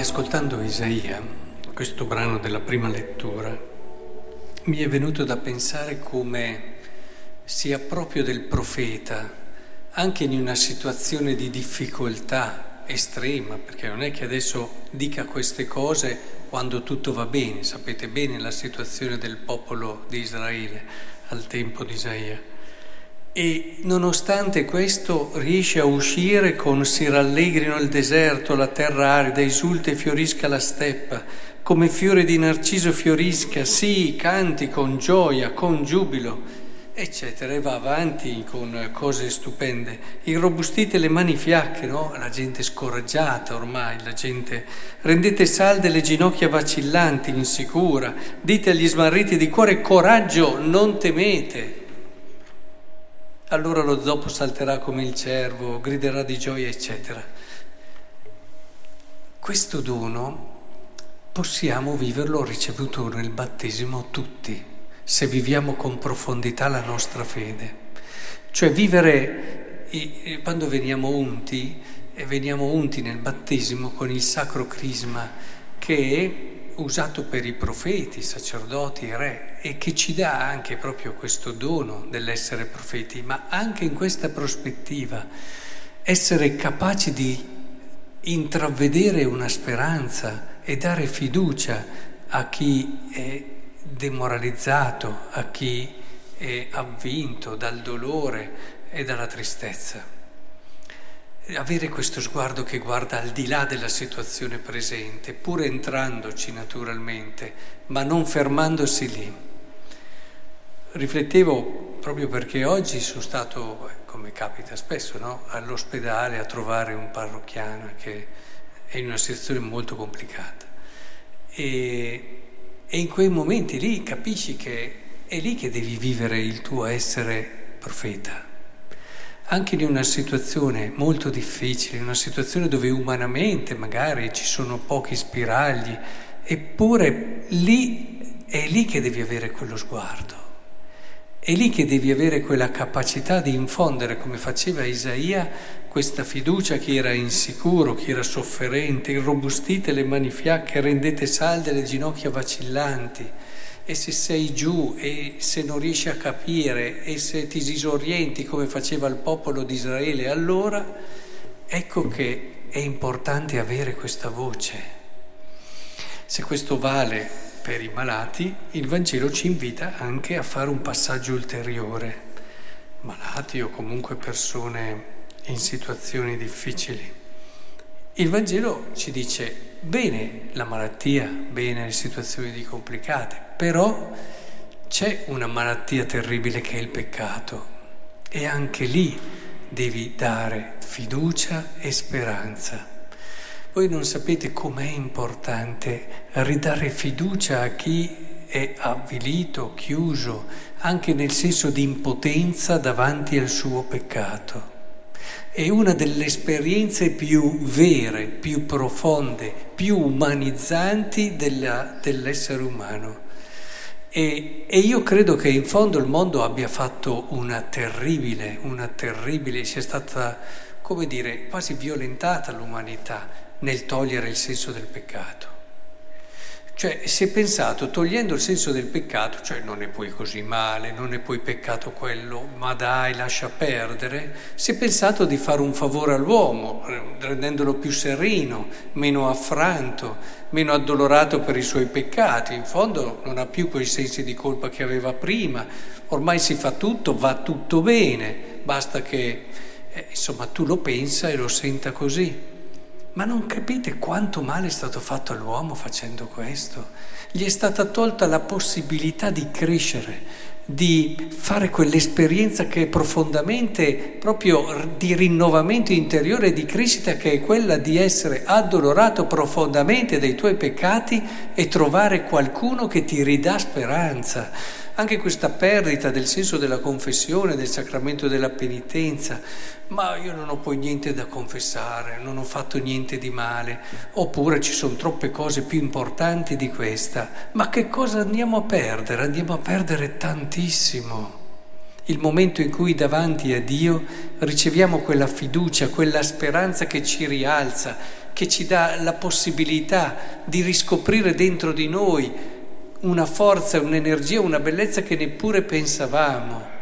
ascoltando Isaia, questo brano della prima lettura, mi è venuto da pensare come sia proprio del profeta, anche in una situazione di difficoltà estrema, perché non è che adesso dica queste cose quando tutto va bene, sapete bene la situazione del popolo di Israele al tempo di Isaia e nonostante questo riesce a uscire con si rallegrino il deserto, la terra arida, esulte e fiorisca la steppa, come fiore di narciso fiorisca, sì, canti con gioia, con giubilo, eccetera, e va avanti con cose stupende. Irrobustite le mani fiacche, no? La gente scoraggiata ormai, la gente... Rendete salde le ginocchia vacillanti, insicura, dite agli smarriti di cuore, coraggio, non temete. Allora lo zoppo salterà come il cervo, griderà di gioia, eccetera. Questo dono possiamo viverlo ricevuto nel battesimo tutti, se viviamo con profondità la nostra fede. Cioè vivere, quando veniamo unti, veniamo unti nel battesimo con il sacro crisma che usato per i profeti, sacerdoti, i re e che ci dà anche proprio questo dono dell'essere profeti, ma anche in questa prospettiva essere capaci di intravedere una speranza e dare fiducia a chi è demoralizzato, a chi è avvinto dal dolore e dalla tristezza avere questo sguardo che guarda al di là della situazione presente, pur entrandoci naturalmente, ma non fermandosi lì. Riflettevo proprio perché oggi sono stato, come capita spesso, no? all'ospedale a trovare un parrocchiano che è in una situazione molto complicata. E, e in quei momenti lì capisci che è lì che devi vivere il tuo essere profeta anche in una situazione molto difficile, in una situazione dove umanamente magari ci sono pochi spiragli, eppure lì è lì che devi avere quello sguardo, è lì che devi avere quella capacità di infondere, come faceva Isaia, questa fiducia chi era insicuro, chi era sofferente, irrobustite le mani fiacche, rendete salde le ginocchia vacillanti e se sei giù e se non riesci a capire e se ti disorienti come faceva il popolo di Israele allora, ecco che è importante avere questa voce. Se questo vale per i malati, il Vangelo ci invita anche a fare un passaggio ulteriore. Malati o comunque persone in situazioni difficili. Il Vangelo ci dice bene la malattia, bene le situazioni di complicate, però c'è una malattia terribile che è il peccato e anche lì devi dare fiducia e speranza. Voi non sapete com'è importante ridare fiducia a chi è avvilito, chiuso, anche nel senso di impotenza davanti al suo peccato. È una delle esperienze più vere, più profonde, più umanizzanti della, dell'essere umano. E, e, io credo che in fondo il mondo abbia fatto una terribile, una terribile, sia stata, come dire, quasi violentata l'umanità nel togliere il senso del peccato. Cioè è pensato, togliendo il senso del peccato, cioè non è poi così male, non è poi peccato quello, ma dai, lascia perdere, si è pensato di fare un favore all'uomo, rendendolo più sereno, meno affranto, meno addolorato per i suoi peccati. In fondo non ha più quei sensi di colpa che aveva prima, ormai si fa tutto, va tutto bene, basta che, eh, insomma, tu lo pensa e lo senta così. Ma non capite quanto male è stato fatto all'uomo facendo questo? Gli è stata tolta la possibilità di crescere, di fare quell'esperienza che è profondamente proprio di rinnovamento interiore e di crescita che è quella di essere addolorato profondamente dai tuoi peccati e trovare qualcuno che ti ridà speranza. Anche questa perdita del senso della confessione, del sacramento della penitenza, ma io non ho poi niente da confessare, non ho fatto niente di male, oppure ci sono troppe cose più importanti di questa, ma che cosa andiamo a perdere? Andiamo a perdere tantissimo. Il momento in cui davanti a Dio riceviamo quella fiducia, quella speranza che ci rialza, che ci dà la possibilità di riscoprire dentro di noi una forza, un'energia, una bellezza che neppure pensavamo.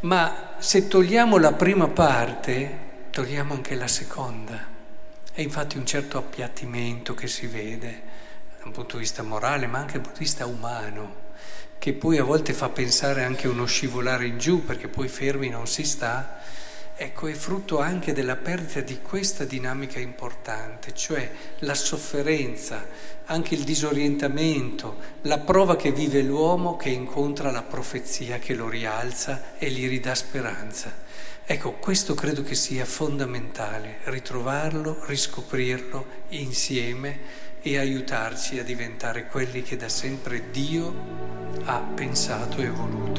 Ma se togliamo la prima parte, togliamo anche la seconda. È infatti un certo appiattimento che si vede da un punto di vista morale, ma anche dal punto di vista umano, che poi a volte fa pensare anche a uno scivolare in giù, perché poi fermi non si sta. Ecco, è frutto anche della perdita di questa dinamica importante, cioè la sofferenza, anche il disorientamento, la prova che vive l'uomo che incontra la profezia che lo rialza e gli ridà speranza. Ecco, questo credo che sia fondamentale, ritrovarlo, riscoprirlo insieme e aiutarci a diventare quelli che da sempre Dio ha pensato e voluto.